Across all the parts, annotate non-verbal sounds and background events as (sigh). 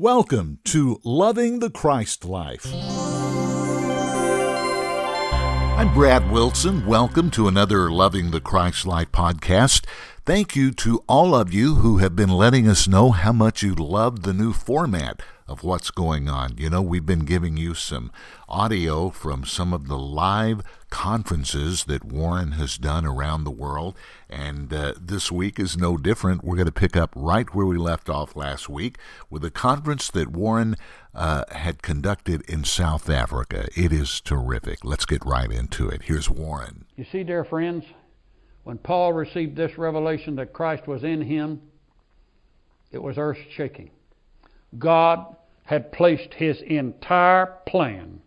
Welcome to Loving the Christ Life. I'm Brad Wilson. Welcome to another Loving the Christ Life podcast. Thank you to all of you who have been letting us know how much you love the new format of what's going on. You know, we've been giving you some audio from some of the live conferences that Warren has done around the world, and uh, this week is no different. We're going to pick up right where we left off last week with a conference that Warren uh, had conducted in South Africa. It is terrific. Let's get right into it. Here's Warren. You see, dear friends, when Paul received this revelation that Christ was in him, it was earth shaking. God had placed his entire plan,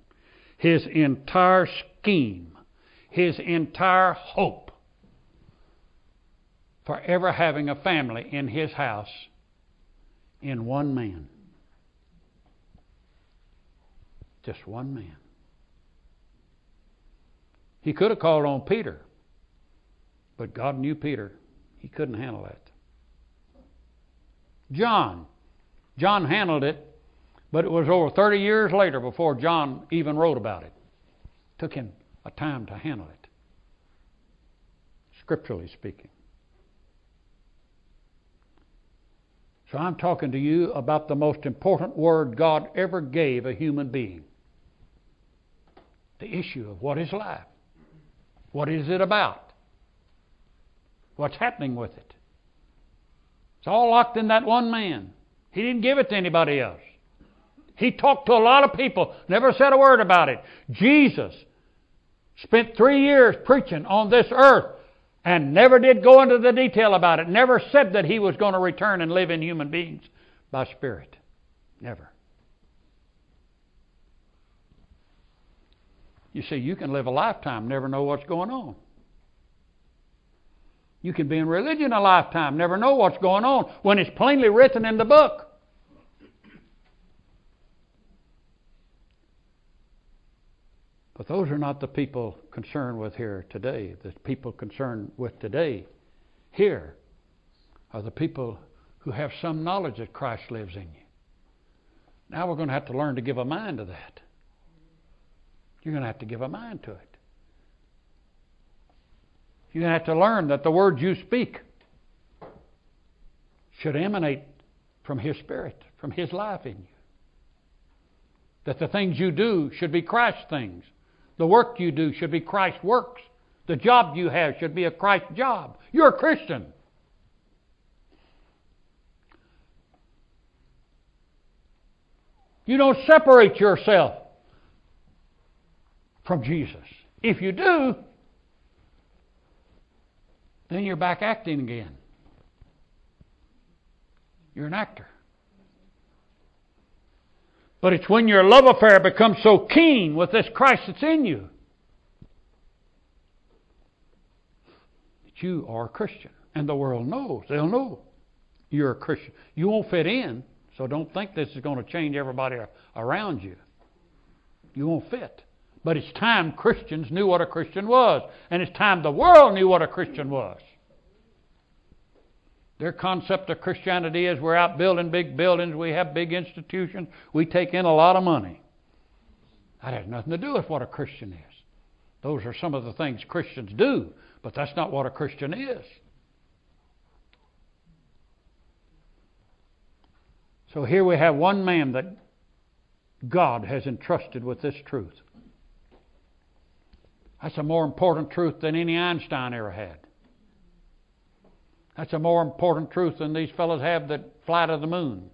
his entire scheme, his entire hope for ever having a family in his house in one man. Just one man. He could have called on Peter. But God knew Peter. He couldn't handle that. John. John handled it, but it was over 30 years later before John even wrote about it. it took him a time to handle it, scripturally speaking. So I'm talking to you about the most important word God ever gave a human being the issue of what is life. What is it about? what's happening with it. It's all locked in that one man. He didn't give it to anybody else. He talked to a lot of people, never said a word about it. Jesus spent three years preaching on this earth and never did go into the detail about it. Never said that he was going to return and live in human beings by spirit. Never. You see, you can live a lifetime, never know what's going on. You can be in religion a lifetime, never know what's going on when it's plainly written in the book. But those are not the people concerned with here today. The people concerned with today here are the people who have some knowledge that Christ lives in you. Now we're going to have to learn to give a mind to that. You're going to have to give a mind to it. You're going to have to learn that the words you speak should emanate from His Spirit, from His life in you. That the things you do should be Christ things. The work you do should be Christ's works. The job you have should be a Christ job. You're a Christian. You don't separate yourself from Jesus. If you do, then you're back acting again. You're an actor. But it's when your love affair becomes so keen with this Christ that's in you that you are a Christian. And the world knows. They'll know you're a Christian. You won't fit in, so don't think this is going to change everybody around you. You won't fit. But it's time Christians knew what a Christian was, and it's time the world knew what a Christian was. Their concept of Christianity is we're out building big buildings, we have big institutions, we take in a lot of money. That has nothing to do with what a Christian is. Those are some of the things Christians do, but that's not what a Christian is. So here we have one man that God has entrusted with this truth. That's a more important truth than any Einstein ever had. That's a more important truth than these fellows have that fly to the moon.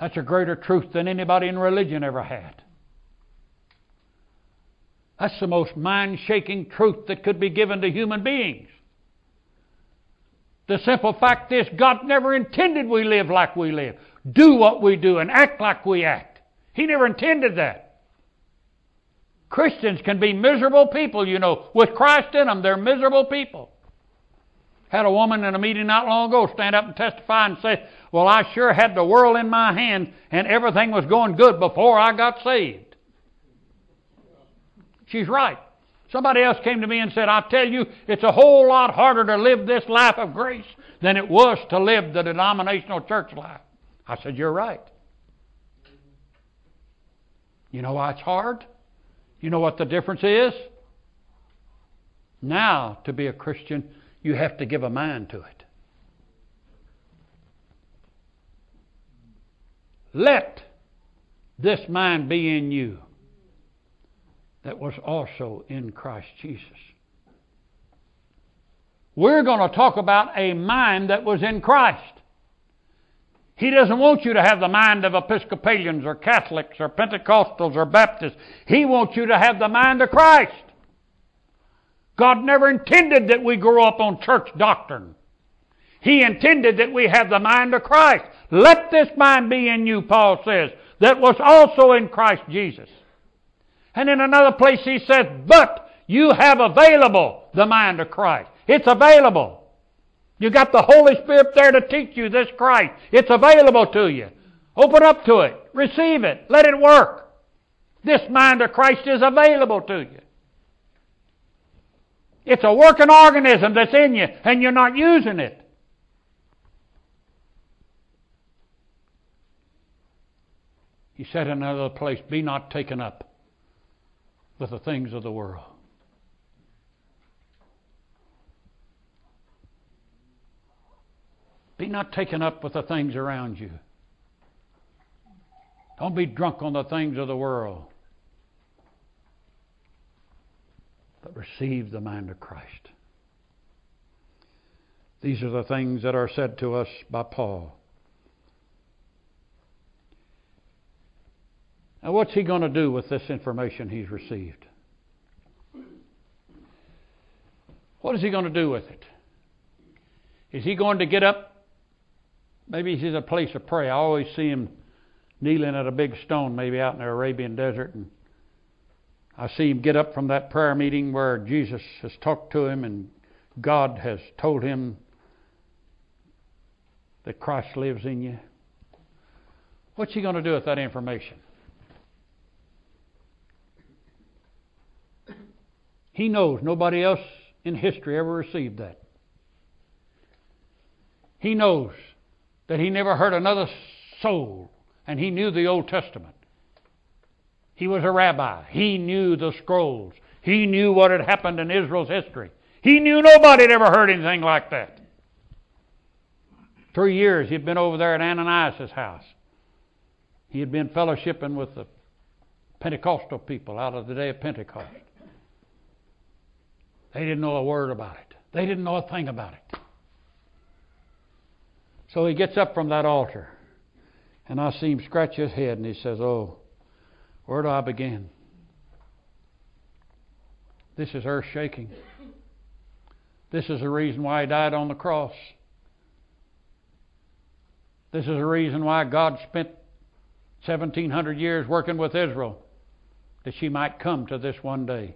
That's a greater truth than anybody in religion ever had. That's the most mind shaking truth that could be given to human beings. The simple fact is, God never intended we live like we live, do what we do, and act like we act. He never intended that. Christians can be miserable people, you know. With Christ in them, they're miserable people. Had a woman in a meeting not long ago stand up and testify and say, Well, I sure had the world in my hand and everything was going good before I got saved. She's right. Somebody else came to me and said, I tell you, it's a whole lot harder to live this life of grace than it was to live the denominational church life. I said, You're right. You know why it's hard? You know what the difference is? Now, to be a Christian, you have to give a mind to it. Let this mind be in you that was also in Christ Jesus. We're going to talk about a mind that was in Christ. He doesn't want you to have the mind of Episcopalians or Catholics or Pentecostals or Baptists. He wants you to have the mind of Christ. God never intended that we grow up on church doctrine. He intended that we have the mind of Christ. Let this mind be in you, Paul says, that was also in Christ Jesus. And in another place he says, but you have available the mind of Christ. It's available. You got the Holy Spirit there to teach you this Christ. It's available to you. Open up to it. Receive it. Let it work. This mind of Christ is available to you. It's a working organism that's in you, and you're not using it. He said in another place, Be not taken up with the things of the world. Be not taken up with the things around you. Don't be drunk on the things of the world. But receive the mind of Christ. These are the things that are said to us by Paul. Now, what's he going to do with this information he's received? What is he going to do with it? Is he going to get up? Maybe he's in a place of prayer. I always see him kneeling at a big stone, maybe out in the Arabian desert, and I see him get up from that prayer meeting where Jesus has talked to him and God has told him that Christ lives in you. What's he going to do with that information? He knows nobody else in history ever received that. He knows that he never heard another soul, and he knew the Old Testament. He was a rabbi. He knew the scrolls. He knew what had happened in Israel's history. He knew nobody had ever heard anything like that. Three years he'd been over there at Ananias' house. He had been fellowshipping with the Pentecostal people out of the day of Pentecost. They didn't know a word about it. They didn't know a thing about it. So he gets up from that altar, and I see him scratch his head, and he says, Oh, where do I begin? This is earth shaking. This is the reason why he died on the cross. This is the reason why God spent 1700 years working with Israel, that she might come to this one day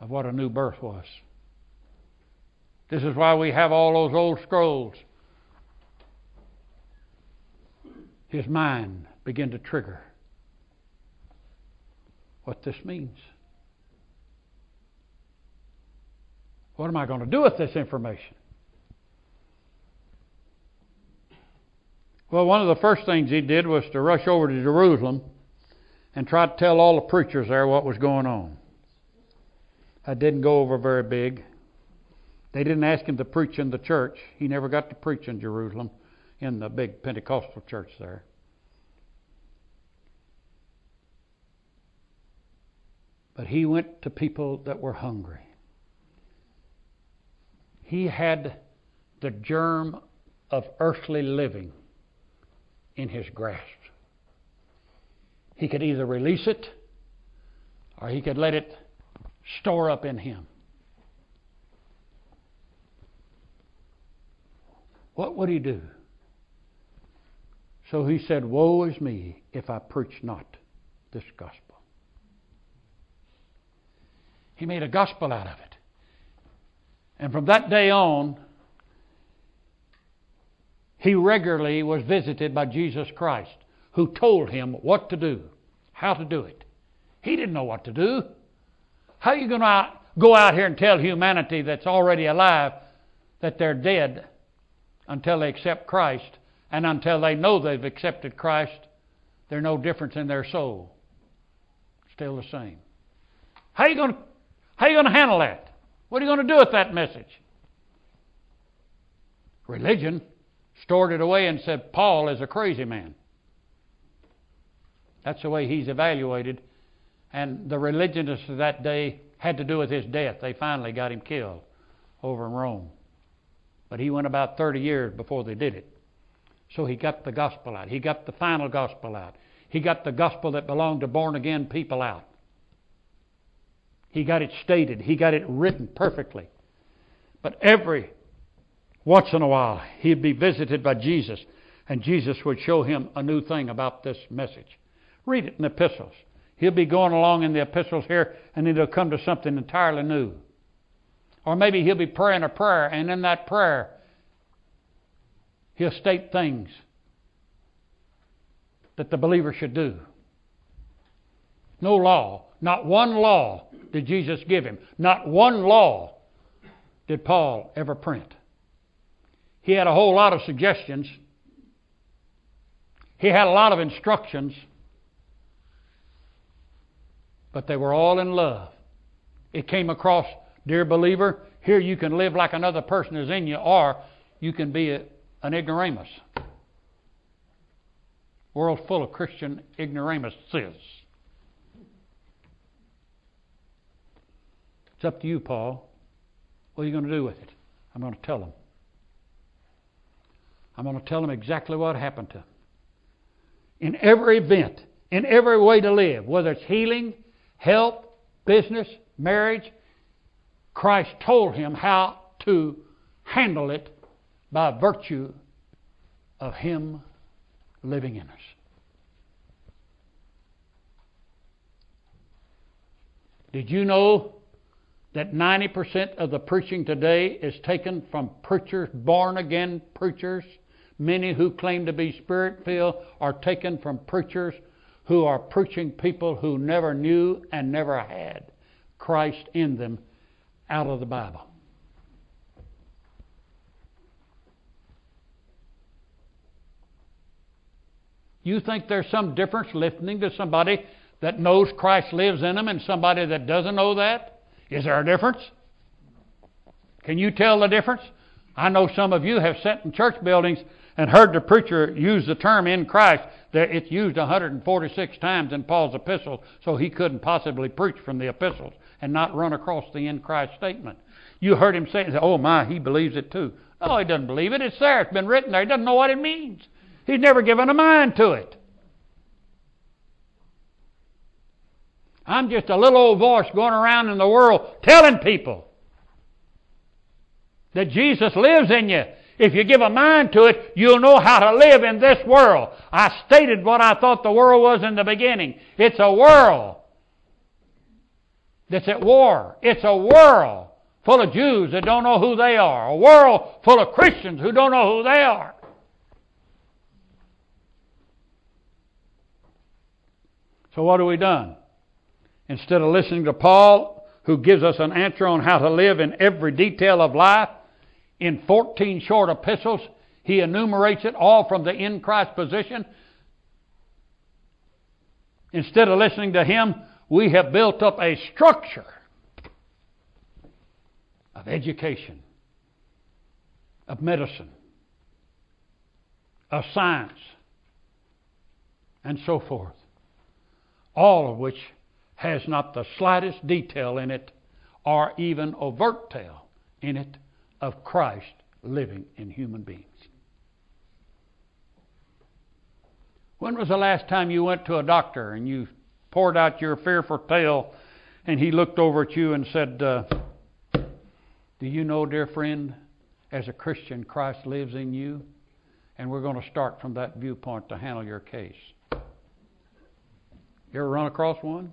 of what a new birth was. This is why we have all those old scrolls. His mind began to trigger what this means. What am I going to do with this information? Well, one of the first things he did was to rush over to Jerusalem and try to tell all the preachers there what was going on. That didn't go over very big. They didn't ask him to preach in the church. He never got to preach in Jerusalem in the big Pentecostal church there. But he went to people that were hungry. He had the germ of earthly living in his grasp. He could either release it or he could let it store up in him. What would he do? So he said, Woe is me if I preach not this gospel. He made a gospel out of it. And from that day on, he regularly was visited by Jesus Christ, who told him what to do, how to do it. He didn't know what to do. How are you going to go out here and tell humanity that's already alive that they're dead until they accept Christ And until they know they've accepted Christ, there's no difference in their soul. Still the same. How are you going to, how are you going to handle that? What are you going to do with that message? Religion stored it away and said Paul is a crazy man. That's the way he's evaluated. And the religionists of that day had to do with his death. They finally got him killed over in Rome. But he went about 30 years before they did it. So he got the gospel out. He got the final gospel out. He got the gospel that belonged to born again people out. He got it stated. He got it written perfectly. But every once in a while, he'd be visited by Jesus, and Jesus would show him a new thing about this message. Read it in the epistles. He'll be going along in the epistles here, and he'll come to something entirely new. Or maybe he'll be praying a prayer, and in that prayer, he'll state things that the believer should do. No law, not one law did Jesus give him. Not one law did Paul ever print. He had a whole lot of suggestions. He had a lot of instructions, but they were all in love. It came across, dear believer, here you can live like another person is in you, or you can be a, an ignoramus. World full of Christian ignoramuses. It's up to you, Paul. What are you going to do with it? I'm going to tell them. I'm going to tell them exactly what happened to them. In every event, in every way to live, whether it's healing, health, business, marriage, Christ told him how to handle it by virtue of Him living in us. Did you know that 90% of the preaching today is taken from preachers, born again preachers? Many who claim to be spirit filled are taken from preachers who are preaching people who never knew and never had Christ in them out of the Bible. You think there's some difference listening to somebody that knows Christ lives in them and somebody that doesn't know that? Is there a difference? Can you tell the difference? I know some of you have sat in church buildings and heard the preacher use the term in Christ. That it's used 146 times in Paul's epistle, so he couldn't possibly preach from the epistles and not run across the in Christ statement. You heard him say, "Oh my, he believes it too." No, he doesn't believe it. It's there. It's been written there. He doesn't know what it means. He's never given a mind to it. I'm just a little old voice going around in the world telling people that Jesus lives in you. If you give a mind to it, you'll know how to live in this world. I stated what I thought the world was in the beginning. It's a world that's at war. It's a world full of Jews that don't know who they are. A world full of Christians who don't know who they are. So, what have we done? Instead of listening to Paul, who gives us an answer on how to live in every detail of life, in 14 short epistles, he enumerates it all from the in Christ position. Instead of listening to him, we have built up a structure of education, of medicine, of science, and so forth all of which has not the slightest detail in it or even overt tale in it of Christ living in human beings. When was the last time you went to a doctor and you poured out your fearful tale and he looked over at you and said, uh, Do you know, dear friend, as a Christian, Christ lives in you? And we're going to start from that viewpoint to handle your case. You ever run across one?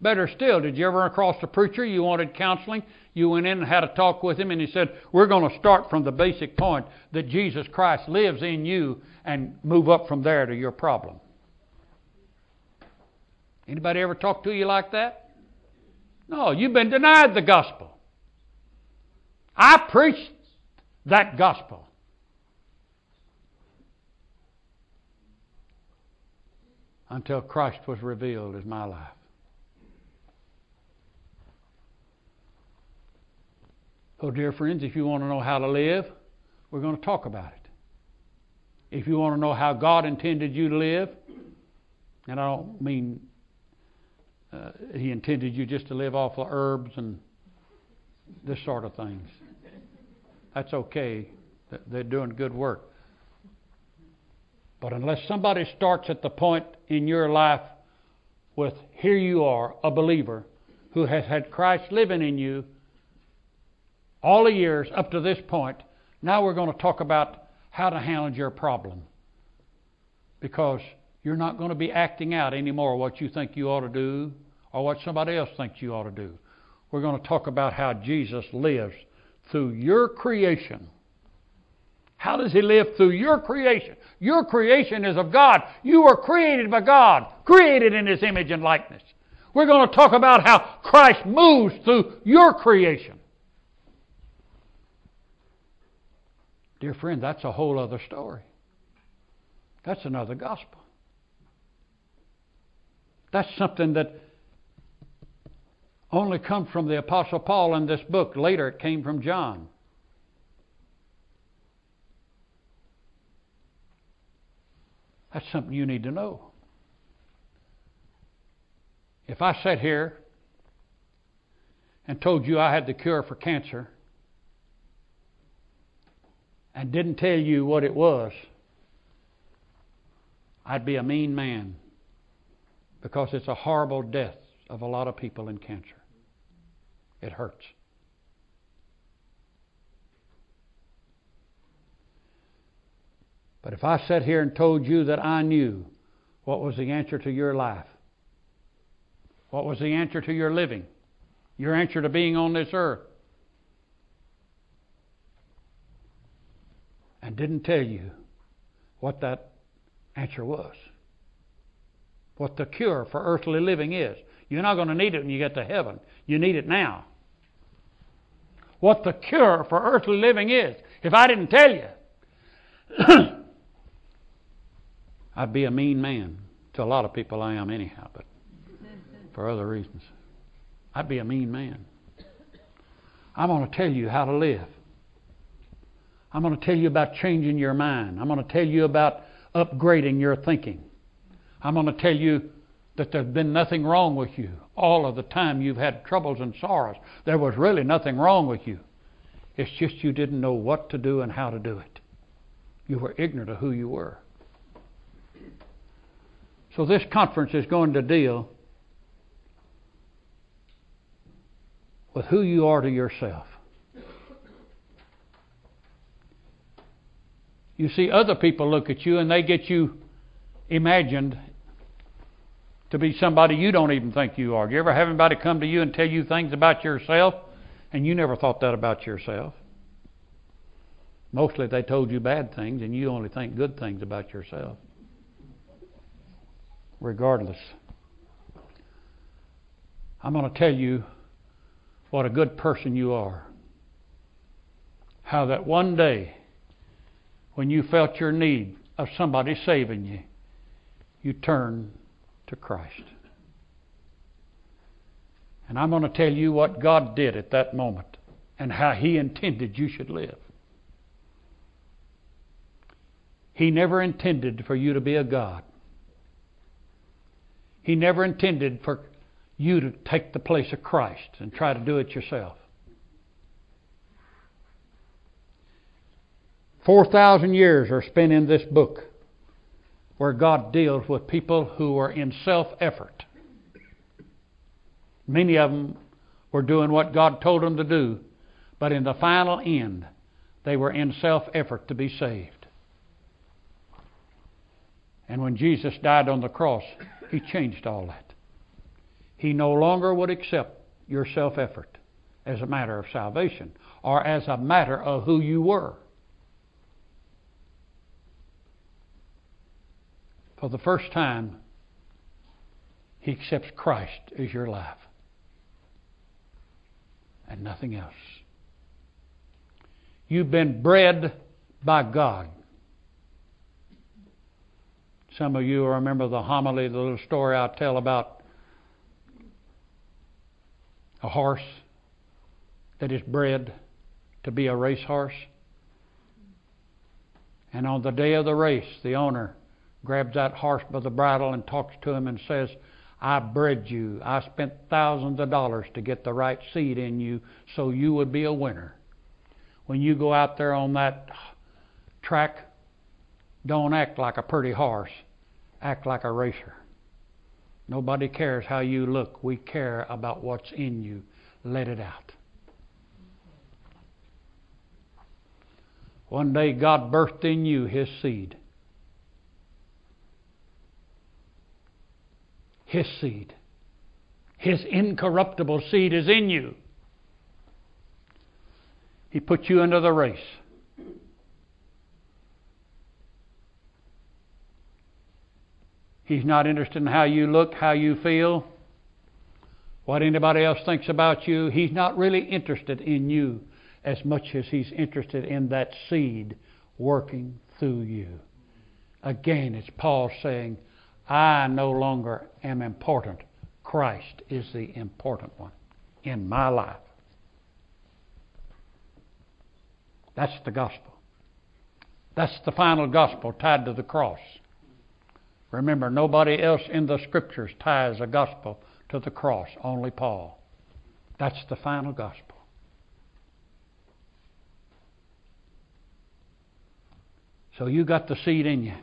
Better still, did you ever run across a preacher you wanted counseling? You went in and had a talk with him, and he said, We're going to start from the basic point that Jesus Christ lives in you and move up from there to your problem. Anybody ever talk to you like that? No, you've been denied the gospel. I preached that gospel. Until Christ was revealed as my life. So, dear friends, if you want to know how to live, we're going to talk about it. If you want to know how God intended you to live, and I don't mean uh, He intended you just to live off of herbs and this sort of things. That's okay. They're doing good work. But unless somebody starts at the point in your life with, here you are, a believer who has had Christ living in you all the years up to this point, now we're going to talk about how to handle your problem. Because you're not going to be acting out anymore what you think you ought to do or what somebody else thinks you ought to do. We're going to talk about how Jesus lives through your creation. How does he live through your creation? Your creation is of God. You were created by God, created in his image and likeness. We're going to talk about how Christ moves through your creation. Dear friend, that's a whole other story. That's another gospel. That's something that only comes from the Apostle Paul in this book. Later it came from John. That's something you need to know. If I sat here and told you I had the cure for cancer and didn't tell you what it was, I'd be a mean man because it's a horrible death of a lot of people in cancer. It hurts. But if I sat here and told you that I knew what was the answer to your life, what was the answer to your living, your answer to being on this earth, and didn't tell you what that answer was, what the cure for earthly living is. You're not going to need it when you get to heaven. You need it now. What the cure for earthly living is. If I didn't tell you, (clears throat) I'd be a mean man. To a lot of people, I am anyhow, but for other reasons. I'd be a mean man. I'm going to tell you how to live. I'm going to tell you about changing your mind. I'm going to tell you about upgrading your thinking. I'm going to tell you that there's been nothing wrong with you. All of the time you've had troubles and sorrows. There was really nothing wrong with you. It's just you didn't know what to do and how to do it. You were ignorant of who you were. So this conference is going to deal with who you are to yourself. You see, other people look at you and they get you imagined to be somebody you don't even think you are. Do you ever have anybody come to you and tell you things about yourself and you never thought that about yourself? Mostly they told you bad things and you only think good things about yourself. Regardless. I'm going to tell you what a good person you are. How that one day when you felt your need of somebody saving you, you turned to Christ. And I'm going to tell you what God did at that moment and how He intended you should live. He never intended for you to be a God. He never intended for you to take the place of Christ and try to do it yourself. 4,000 years are spent in this book where God deals with people who are in self effort. Many of them were doing what God told them to do, but in the final end, they were in self effort to be saved. And when Jesus died on the cross, He changed all that. He no longer would accept your self effort as a matter of salvation or as a matter of who you were. For the first time, he accepts Christ as your life and nothing else. You've been bred by God. Some of you remember the homily, the little story I tell about a horse that is bred to be a racehorse. And on the day of the race, the owner grabs that horse by the bridle and talks to him and says, I bred you. I spent thousands of dollars to get the right seed in you so you would be a winner. When you go out there on that track, don't act like a pretty horse, act like a racer. Nobody cares how you look. We care about what's in you. Let it out. One day God birthed in you His seed. His seed. His incorruptible seed is in you. He put you into the race. He's not interested in how you look, how you feel, what anybody else thinks about you. He's not really interested in you as much as he's interested in that seed working through you. Again, it's Paul saying, I no longer am important. Christ is the important one in my life. That's the gospel. That's the final gospel tied to the cross. Remember, nobody else in the scriptures ties a gospel to the cross, only Paul. That's the final gospel. So you got the seed in you.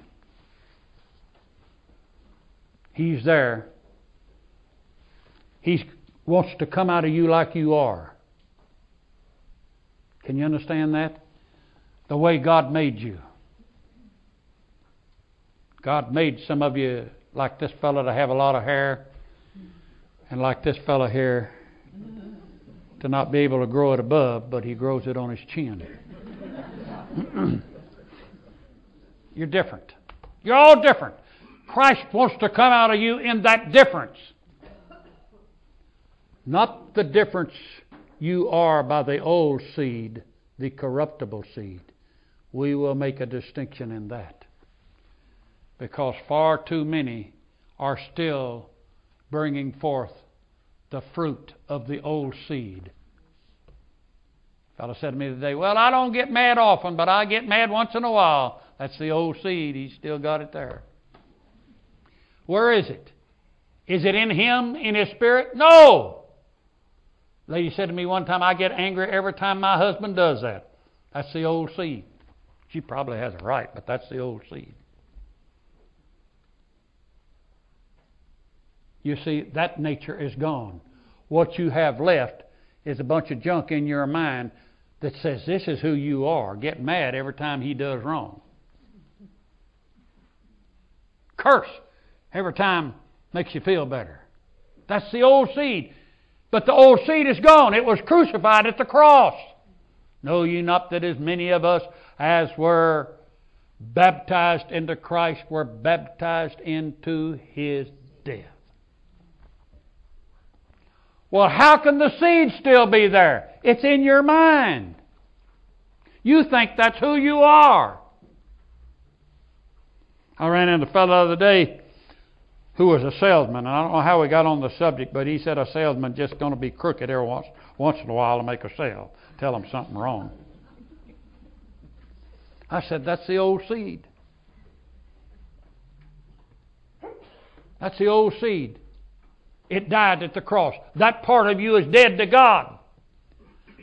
He's there. He wants to come out of you like you are. Can you understand that? The way God made you. God made some of you like this fellow to have a lot of hair, and like this fellow here to not be able to grow it above, but he grows it on his chin. (clears throat) You're different. You're all different. Christ wants to come out of you in that difference. Not the difference you are by the old seed, the corruptible seed. We will make a distinction in that. Because far too many are still bringing forth the fruit of the old seed. A fellow said to me today, Well, I don't get mad often, but I get mad once in a while. That's the old seed. He's still got it there. Where is it? Is it in him, in his spirit? No. Lady said to me one time, I get angry every time my husband does that. That's the old seed. She probably has a right, but that's the old seed. You see, that nature is gone. What you have left is a bunch of junk in your mind that says this is who you are. Get mad every time he does wrong. Curse every time makes you feel better. That's the old seed. But the old seed is gone. It was crucified at the cross. Know ye not that as many of us as were baptized into Christ were baptized into his death? Well, how can the seed still be there? It's in your mind. You think that's who you are. I ran into a fellow the other day who was a salesman. And I don't know how we got on the subject, but he said a salesman just going to be crooked every once, once in a while to make a sale. Tell him something wrong. I said, that's the old seed. That's the old seed. It died at the cross. That part of you is dead to God.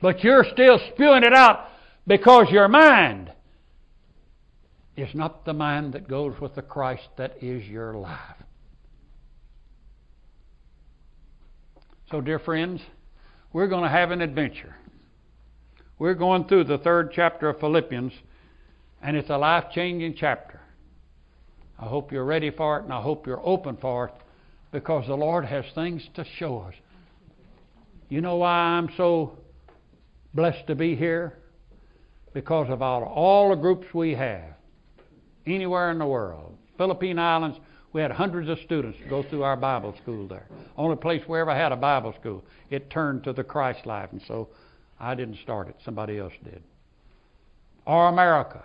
But you're still spewing it out because your mind is not the mind that goes with the Christ that is your life. So, dear friends, we're going to have an adventure. We're going through the third chapter of Philippians, and it's a life changing chapter. I hope you're ready for it, and I hope you're open for it because the Lord has things to show us. You know why I'm so blessed to be here? Because of all, all the groups we have, anywhere in the world. Philippine Islands, we had hundreds of students go through our Bible school there. Only place we ever had a Bible school. It turned to the Christ life, and so I didn't start it, somebody else did. Or America,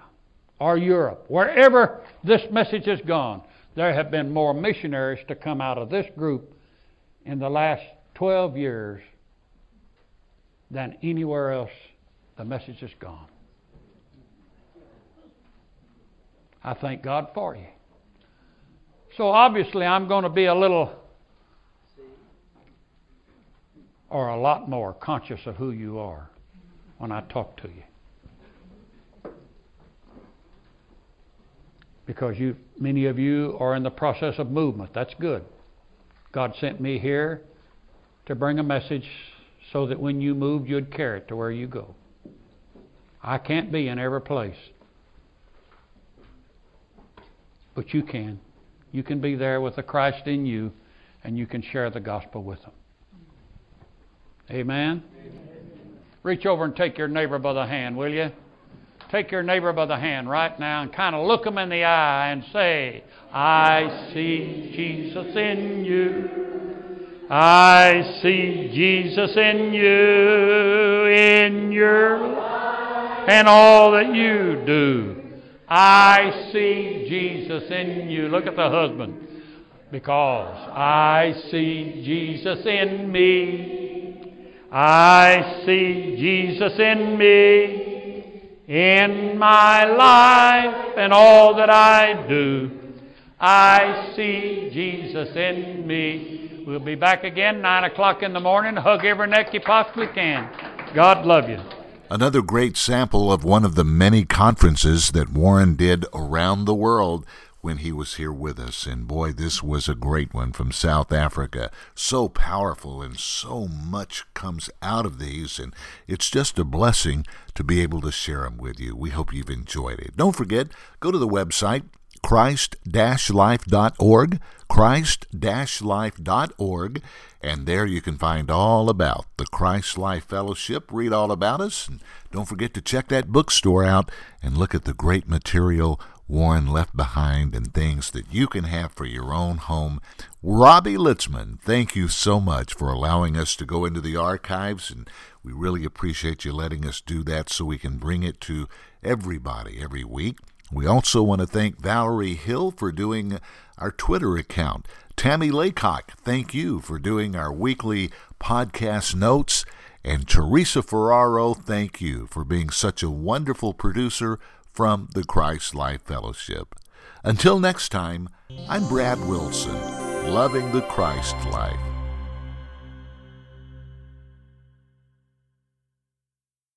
or Europe, wherever this message has gone, there have been more missionaries to come out of this group in the last 12 years than anywhere else the message has gone. I thank God for you. So obviously, I'm going to be a little or a lot more conscious of who you are when I talk to you. Because you, many of you are in the process of movement. That's good. God sent me here to bring a message so that when you move, you'd carry it to where you go. I can't be in every place, but you can. You can be there with the Christ in you, and you can share the gospel with them. Amen? Amen? Reach over and take your neighbor by the hand, will you? Take your neighbor by the hand right now and kind of look him in the eye and say, I see Jesus in you. I see Jesus in you, in your life, and all that you do. I see Jesus in you. Look at the husband. Because I see Jesus in me. I see Jesus in me. In my life and all that I do. I see Jesus in me. We'll be back again 9 o'clock in the morning. Hug every neck you possibly can. God love you. Another great sample of one of the many conferences that Warren did around the world when he was here with us. And boy, this was a great one from South Africa. So powerful and so much comes out of these. And it's just a blessing to be able to share them with you. We hope you've enjoyed it. Don't forget, go to the website, christ-life.org, christ-life.org, and there you can find all about the Christ Life Fellowship, read all about us, and don't forget to check that bookstore out and look at the great material Warren left behind and things that you can have for your own home. Robbie Litzman, thank you so much for allowing us to go into the archives, and we really appreciate you letting us do that so we can bring it to everybody every week. We also want to thank Valerie Hill for doing our Twitter account. Tammy Laycock, thank you for doing our weekly podcast notes. And Teresa Ferraro, thank you for being such a wonderful producer from the Christ Life Fellowship. Until next time, I'm Brad Wilson, loving the Christ life.